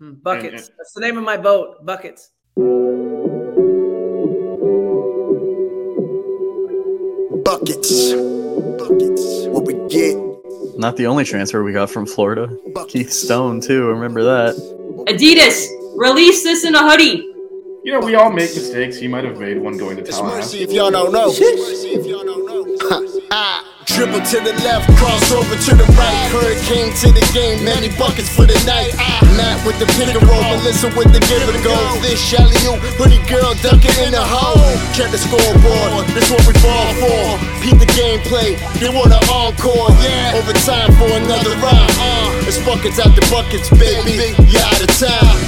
Hmm, buckets. That's the name of my boat. Buckets. Buckets. Buckets. What we get. Not the only transfer we got from Florida. Keith Stone too. Remember that? Adidas, release this in a hoodie. You know, we all make mistakes. He might have made one going to It's Tallahassee. mercy if y'all don't know. Mercy if y'all don't know. Dribble to the left, cross over to the right. Hurricane to the game, many buckets for the night. Matt with the pick and roll, Melissa with the give and go. This Shelly, you hoodie girl dunking in the hole. Check the scoreboard, this what we fall for. Peep the gameplay, they want an encore. Yeah, overtime for another round. Uh, it's buckets out the buckets, baby. You out of time.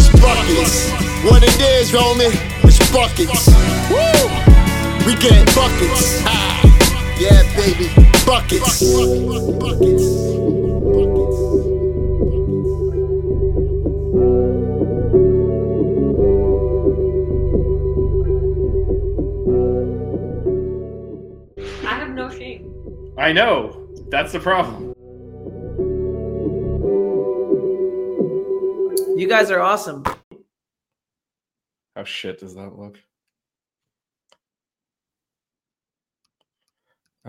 it's buckets. What it is, homie, it's buckets. Woo! We get buckets. Ah, yeah, baby, buckets. I have no shame. I know. That's the problem. You guys are awesome. How shit does that look?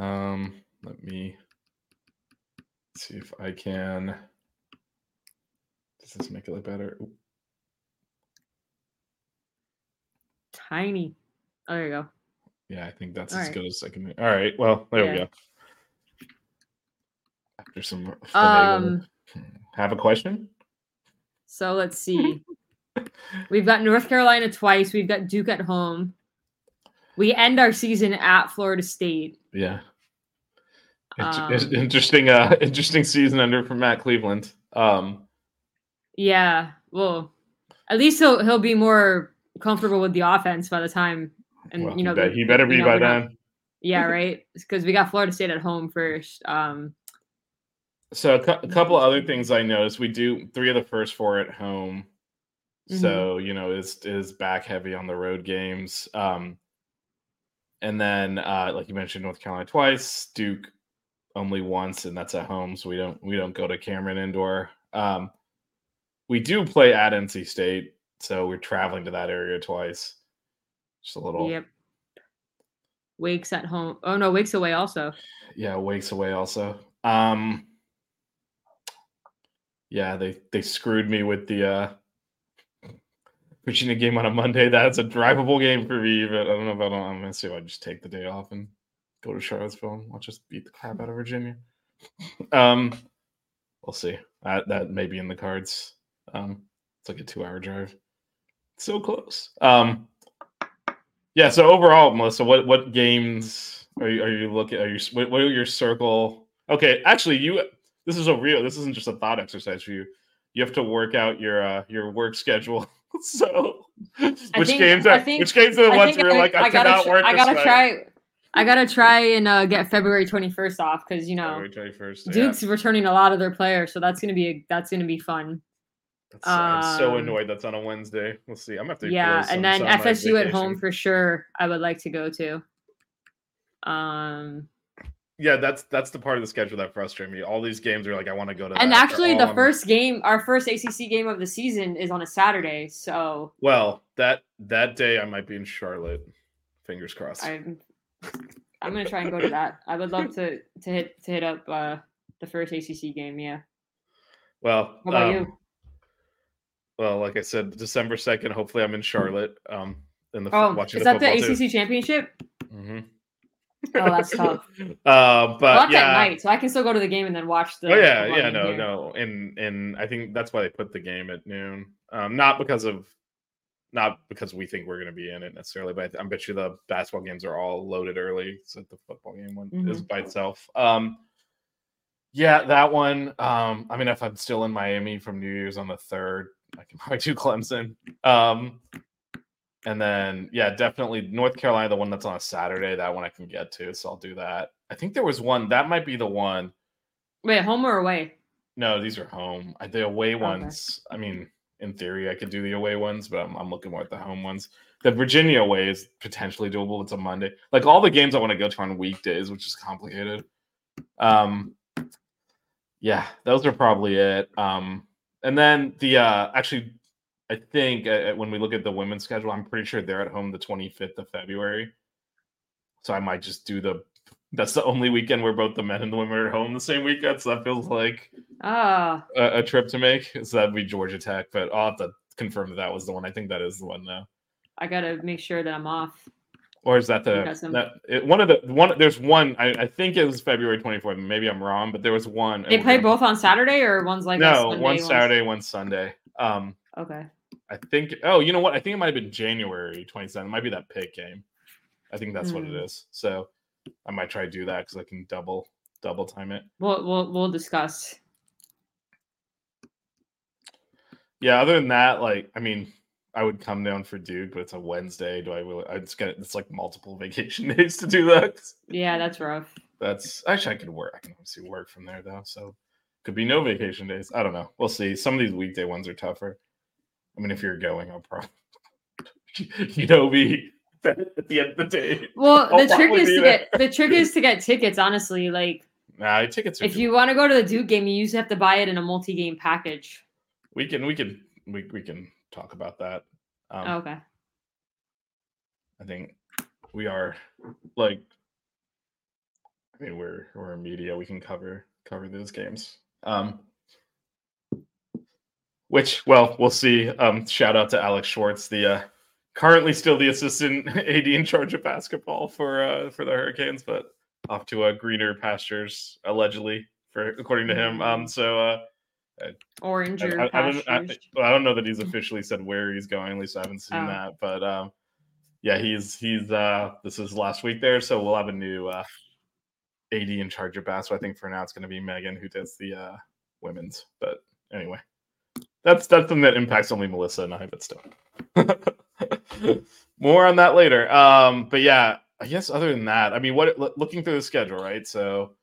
Um, let me see if I can. Does this make it look better? Oop. Tiny. Oh, there you go. Yeah, I think that's All as right. good as I can. All right. Well, there Yeah. we go. After some. Um, have a question? so let's see. We've got North Carolina twice. We've got Duke at home. We end our season at Florida State. Yeah. Int- Um, interesting, uh, interesting season under for Matt Cleveland. Um, Yeah. Well, at least he'll he'll be more comfortable with the offense by the time. And well, you know, he, be- better you be know, by we're not- then. Yeah, right. Because we got Florida State at home first. Um, So a, cou- a couple other things I noticed. We do three of the first four at home. Mm-hmm. So you know is is back heavy on the road games. Um, and then uh, like you mentioned, North Carolina twice, Duke only once, and that's at home. So we don't we don't go to Cameron Indoor. Um, we do play at NC State, so we're traveling to that area twice. Just a little. Yep. Wake's at home. Oh no, Wake's away also. yeah wakes away also um yeah they they screwed me with the uh Virginia game on a Monday. That's a drivable game for me, but I don't know if I don't. I'm gonna see if I just take the day off and go to Charlottesville and watch us beat the crap out of Virginia. Um, we'll see. That that may be in the cards. Um, it's like a two-hour drive. So close. Um, yeah. So overall, Melissa, what what games are you are you looking? Are you what, what are your circle? Okay, actually, you. This is a real. This isn't just a thought exercise for you. You have to work out your uh your work schedule. so, which think- games are think- which games are the ones where you're like I, gotta cannot work? I gotta try. I gotta try and uh, get February twenty first off because you know February 21st, yeah. Duke's returning a lot of their players, so that's gonna be a, that's gonna be fun. That's- I'm so um, annoyed that's on a Wednesday. We'll see. I'm gonna have to. Yeah, and then some of my FSU at home for sure. I would like to go to. Um, Yeah, that's that's the part of the schedule that frustrates me. All these games are like I want to go to. and that. Actually, the first game, our first ACC game of the season, is on a Saturday. So Well, that that day I might be in Charlotte. Fingers crossed. I'm I'm gonna try and go to that. I would love to to hit to hit up uh, the first ACC game. Yeah. well, How about um, you? Well, like I said, December second. Hopefully, I'm in Charlotte. Um, in the Oh, watching is the that the football too. ACC championship? Mm-hmm. Oh, that's tough. Uh, but well, that's yeah. at night, so I can still go to the game and then watch the. oh yeah, football yeah, no, here. no, and and I think that's why they put the game at noon. Um, not because of, not because we think we're going to be in it necessarily, but I, I bet you the basketball games are all loaded early, so the football game one is Mhm. by itself. Um, yeah, that one. Um, I mean, if I'm still in Miami from New Year's on the third, I can probably do Clemson. Um, and then yeah, definitely North Carolina, the one that's on a Saturday. That one I can get to, so I'll do that. I think there was one that might be the one. Wait, home or away? No, these are home. I- The away ones. I mean, in theory, I could do the away ones, but I'm, I'm looking more at the home ones. The Virginia away is potentially doable. It's a Monday. Like all the games I want to go to on weekdays, which is complicated. Um, yeah, those are probably it. Um, and then the uh actually, I think uh, when we look at the women's schedule, I'm pretty sure they're at home the 25th of February. So I might just do the. That's the only weekend where both the men and the women are home the same weekend. So that feels like Ah, a, a trip to make. So that'd be Georgia Tech, but I'll have to confirm that that was the one. I think that is the one now. I gotta make sure that I'm off. Or is that the that it, one of the one? There's one. I, I think it was February 24th. Maybe I'm wrong, but there was one. They play both on Saturday, or one's like no, Sunday, one Saturday, one Sunday. Um, Okay. I think. Oh, you know what? I think it might have been January 27th. It might be that pick game. I think that's what it Hmm. So I might try to do that because I can double double time it. We'll we'll we'll discuss. Yeah. Other than that, like, I mean, I would come down for Duke, but it's a Wednesday. Do I really? I just get it's like multiple vacation days to do that. Yeah, that's rough. That's actually I could work. I can obviously work from there though, so could be no vacation days. I don't know. We'll see. Some of these weekday ones are tougher. I mean, if you're going, I'll probably you know me at the end of the day. Well, I'll the trick is to there. get the trick is to get tickets. Honestly, like Nah, tickets are. if you want to go to the Duke game, you usually have to buy it in a multi-game package. we can we can we we can talk about that. Um, Oh, okay. I think we are like. I mean, we're we're media. We can cover cover those games. Um, which, well, we'll see. Um, shout out to Alex Schwartz, the uh, currently still the assistant AD in charge of basketball for uh, for the Hurricanes, but off to uh, greener pastures allegedly, for according to him. Um, so uh, Orange I, or I, I don't, I, I don't know that he's officially said where he's going. At least I haven't seen Oh. that. But um, yeah, he's he's uh, this is last week there, so we'll have a new uh, AD in charge of basketball. I think for now it's going to be Megan who does the uh, women's. But anyway, that's that's something that impacts only Melissa and I, but still. More on that later. Um, but yeah, I guess other than that, I mean, what loo- looking through the schedule, right? So.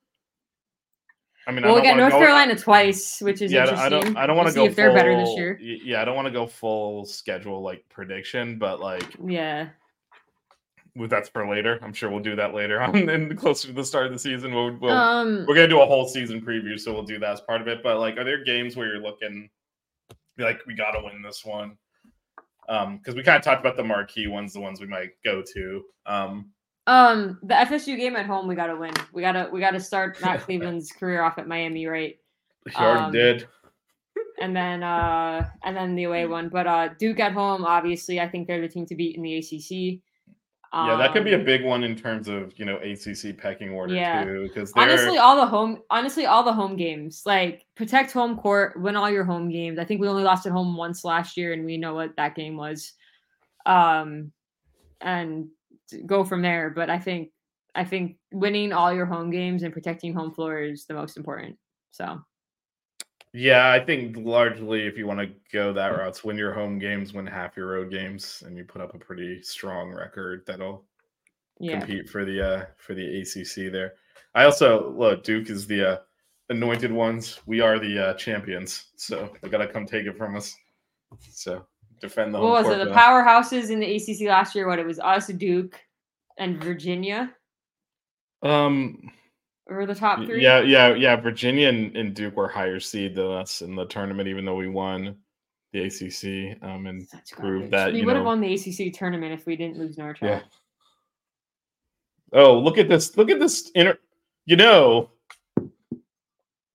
I mean, I Well, we don't got North go- Carolina twice, which is yeah, I don't- interesting. I don't. I don't want to go. if they're better this year. Yeah, I don't want to go full schedule like prediction, but like Yeah. well, that's for later. I'm sure we'll do that later on, and closer to the start of the season. We'll, we'll um. we're gonna do a whole season preview, so we'll do that as part of it. But like, are there games where you're looking like we got to win this one? Um, because we kind of talked about the marquee ones, the ones we might go to. Um, Um, the FSU game at home, we gotta win. We gotta we gotta start Matt Cleveland's career off at Miami, right? he already Um, did. And then uh and then the away one. But uh Duke at home, obviously, I think they're the team to beat in the ACC. Yeah, that could be a Um, big one in terms of you know ACC pecking order Yeah. too. Because honestly all the home honestly all the home games like protect home court win all your home games i think we only lost at home once last year and we know what that game was um and go from there but i think i think winning all your home games and protecting home floor is the most important so Yeah, I think largely if you want to go that route, it's win your home games, win half your road games, and you put up a pretty strong record that'll yeah compete for the uh for the ACC there. I also look Duke is the uh, anointed ones. We are the uh, champions, so they gotta come take it from us. So defend the what was it the powerhouses in the acc last year what it was us duke and virginia Um, were the top three yeah, yeah, yeah. Virginia and, and Duke were higher seed than us in the tournament, even though we won the ACC. Um, and Such prove garbage. that, we would have won the acc tournament if we didn't lose north Yeah. Oh, look at this! Look at this inter. You know,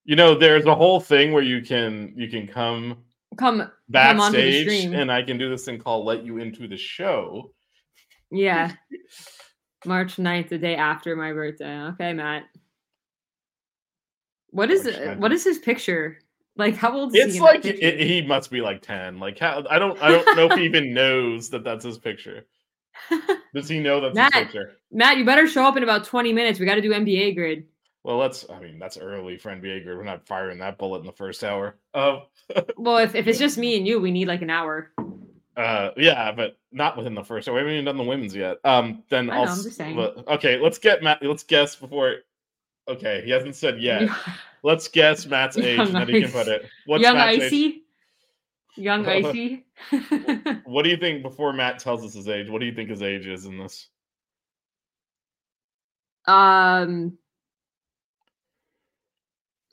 you know, there's a whole thing where you can you can come come backstage, stream. and I can do this thing called "Let You Into the Show." Yeah. March 9th, the day after my birthday. Okay, Matt. What is it? What is his picture? Like how old is It's he? that like it, he must be like ten. Like how I don't I don't know if he even knows that that's his picture. Does he know that's Matt. his picture? Matt, you better show up in about 20 minutes. We got to do NBA grid. Well, that's I mean that's early for NBA grid. We're not firing that bullet in the first hour. Um, Well, if, if it's just me and you, we need like an hour. Uh, yeah, but not within the first. hour. We haven't even done the women's yet. Um, then I I'll. know, I'm just saying. okay, let's get Matt. Let's guess before. Okay, he hasn't said yet. Let's guess Matt's age, Young and then he can put it. What's Young Matt's age? Icy. Young Icy. What do you think before Matt tells us his age? What do you think his age is in this? um,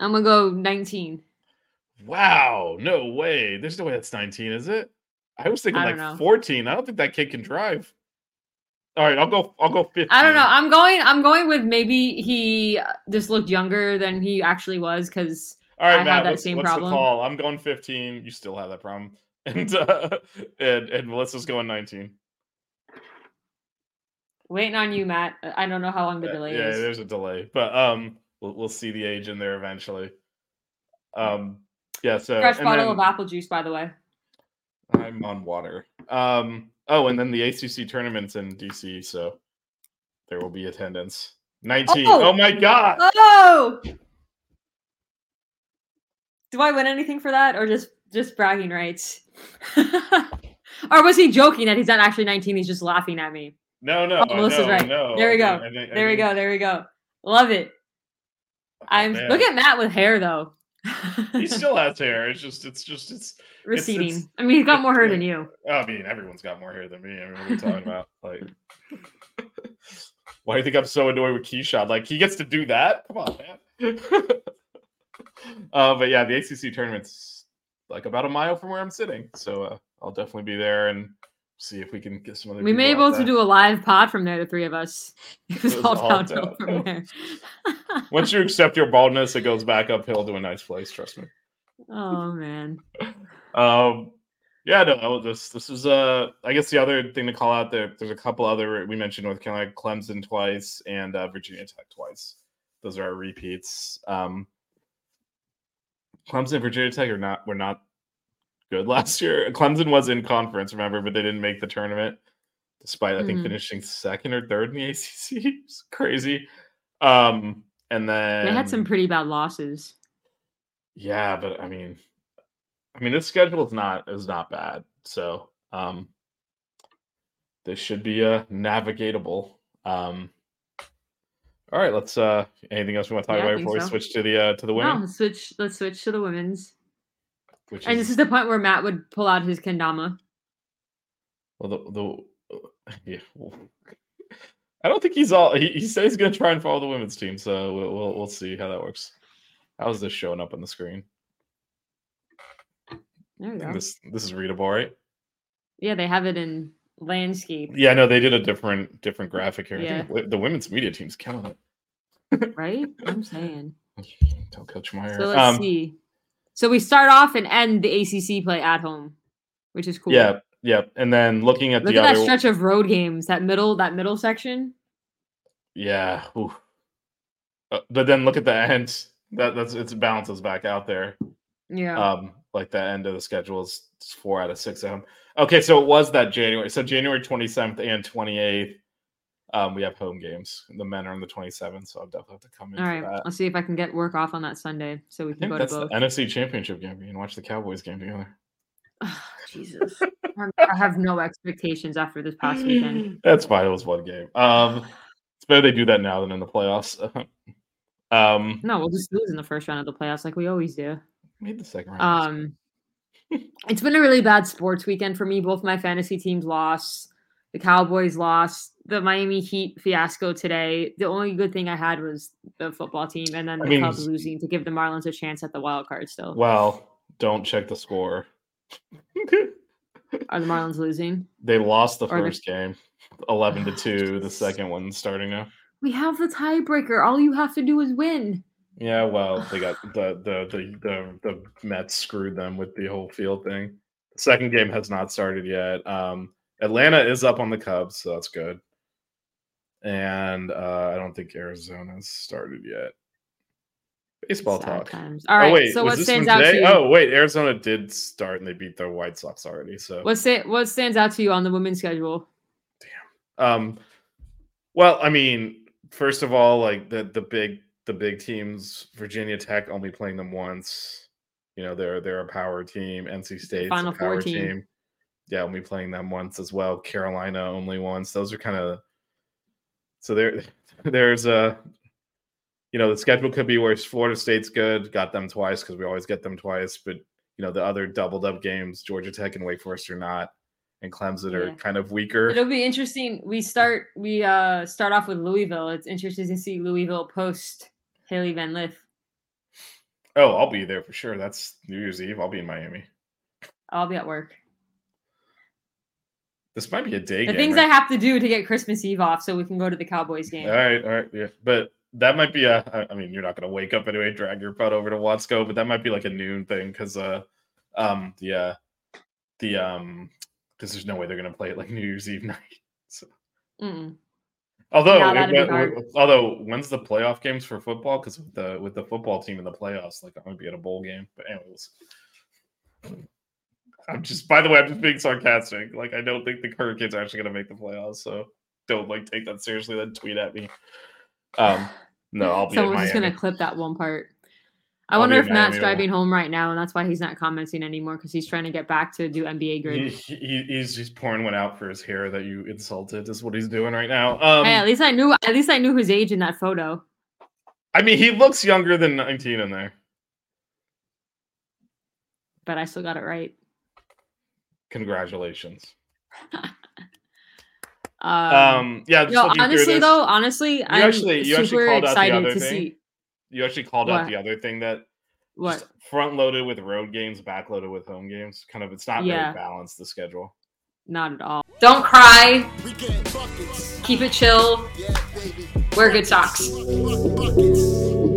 I'm gonna go 19. Wow, no way. There's no way that's 19, is it? I was thinking I like know. 14. I don't think that kid can drive. All right, I'll go. I'll go 15. I don't know. I'm going. I'm going with maybe he just looked younger than he actually was because All right, I had Matt. that what's, same what's problem. the call? I'm going 15. You still have that problem, and uh, and, and Melissa's going 19. waiting on you, Matt. I don't know how long the Yeah, delay yeah, is. there's a delay, but um, we'll we'll see the age in there eventually. Um, yeah. So Fresh bottle then- of apple juice, by the way. I'm on water. Um. Oh, and then the ACC tournaments in DC, so there will be attendance. 19. Oh! oh my god. Oh. Do I win anything for that, or just just bragging rights? or was he joking that he's not actually 19? He's just laughing at me. No, no, Oh, Melissa's no, right. no. There we go. think- I I There we go. There we go. Love it. oh, I'm man. look at Matt with hair though. He still has hair. It's just, it's just, it's. receding. it's- I mean, he's got more hair than you. I mean, everyone's got more hair than me. I mean, what are you talking about? Like, why do you think I'm so annoyed with Keyshawn? Like, he gets to do that? Come on, man. uh, but yeah, the ACC tournament's like about a mile from where I'm sitting, so uh, I'll definitely be there and see if we can get some other. We may be able to do a live pod from there, the three of us. It was It was all all downhill from there. Once you accept your baldness, it goes back uphill to a nice place. Trust me. oh man. Um, yeah, no, this this is uh, I guess the other thing to call out there. There's a couple other we mentioned North Carolina, Clemson twice, and uh, Virginia Tech twice. Those are our repeats. Um, Clemson, and Virginia Tech are not were not good last year. Clemson was in conference, remember, but they didn't make the tournament, despite I think Mhm. finishing second or third in the ACC. It's crazy. Um, and then They had some pretty bad losses. yeah, but I mean, I mean, this schedule is not is not bad. So, um, this should be uh navigatable. Um, all right, let's. uh Anything else we want to talk Yeah, about before we switch to the uh to the No, women? let's switch. Let's switch to the women's. Which And this is the point where Matt would pull out his kendama. well, the the yeah. well, I don't think he's all. He, he said he's going to try and follow the women's team, so we'll, we'll we'll see how that works. How's this showing up on the screen? There we go. this this is readable, right? Yeah, they have it in landscape, Yeah, no, they did a different different graphic here. Yeah. the women's media team's killing it. right? I'm saying. Tell Coach Meier. So let's Um, see. So we start off and end the ACC play at home, which is cool. Yeah, yeah, and then looking at Look the at that stretch of road games. That middle, that middle section. yeah, ooh. Uh, but then look at the end. That that's it balances back out there. Yeah. Um, like the end of the schedule is four out of six of them. Okay, so it was that January. So January twenty seventh and twenty eighth. Um, we have home games. The men are on the twenty seventh, so I'll definitely have to come in All for right. that. I'll see if I can get work off on that Sunday so we I can think go to that's the both. NFC Championship game. We can watch the Cowboys game together. Jesus. I'm- I have no expectations after this past weekend. That's fine. It was one game. Um, it's better they do that now than in the playoffs. um, No, we'll just lose in the first round of the playoffs like we always do. made the second round. Um, it's been a really bad sports weekend for me. Both my fantasy teams lost. The Cowboys lost. The Miami Heat fiasco today. The only good thing I had was the football team, and then I the mean, Cubs losing to give the Marlins a chance at the wild card. Still, well, don't check the score. are the Marlins losing? they lost the Or the- first game, eleven to two. The second one starting now. We have the tiebreaker. All you have to do is win. Yeah, well, they got the the the the, the Mets screwed them with the whole field thing. The second game has not started yet. Um, Atlanta is up on the Cubs, so that's good. And uh, I don't think Arizona's started yet. Baseball Sad talk. times. All right. oh wait, so what stands out to you? Oh wait, Arizona did start and they beat the White Sox already. So What sta- what stands out to you on the women's schedule? Damn. Um, well, I mean, first of all, like the the big the big teams, Virginia Tech only playing them once. You know, they're they're a power team. NC State's Final a power team. team. Yeah, only playing them once as well. Carolina only once. Those are kind of so there. There's a you know the schedule could be where Florida State's good, got them twice because we always get them twice, but you know the other doubled up games, Georgia Tech and Wake Forest are not, and Clemson are kind of weaker. It'll be interesting. We start we uh start off with Louisville. It's interesting to see Louisville post Hailey Van Lith. Oh, I'll be there for sure. That's New Year's Eve. I'll be in Miami. I'll be at work. This might be a day The game. things right? I have to do to get Christmas Eve off so we can go to the Cowboys game. All right, all right, yeah. But that might be a. I mean, you're not gonna wake up anyway, drag your butt over to Watsco, but that might be like a noon thing because uh, um, the uh, the um, because there's no way they're gonna play it like New Year's Eve night. So, Mm-mm. although, Yeah, it that'd be went- hard. although when's the playoff games for football? Because with the with the football team in the playoffs, like I'm gonna be at a bowl game. But anyways. I'm just by the way, I'm just being sarcastic. Like I don't think the Hurricanes are actually gonna make the playoffs, so don't like take that seriously, then tweet at me. Um no, I'll be Someone's just Miami. gonna clip that one part. I I'll wonder if Matt's driving home right now, and that's why he's not commenting anymore because he's trying to get back to do NBA He, he, he's just pouring one out for his hair that you insulted. Is what he's doing right now. Um, hey, at least I knew. At least I knew his age in that photo. I mean, he looks younger than 19 in there. But I still got it right. Congratulations. Um, Um, yeah. just no, honestly though, honestly, I'm actually- you actually super called out the excited other to thing. see you actually called out the other thing that what. front loaded with road games, back loaded with home games. Kind of, it's not Yeah. very balanced the schedule. Not at all. Don't cry. We get buckets. Keep it chill. Yeah, baby. Wear good socks. Buckets.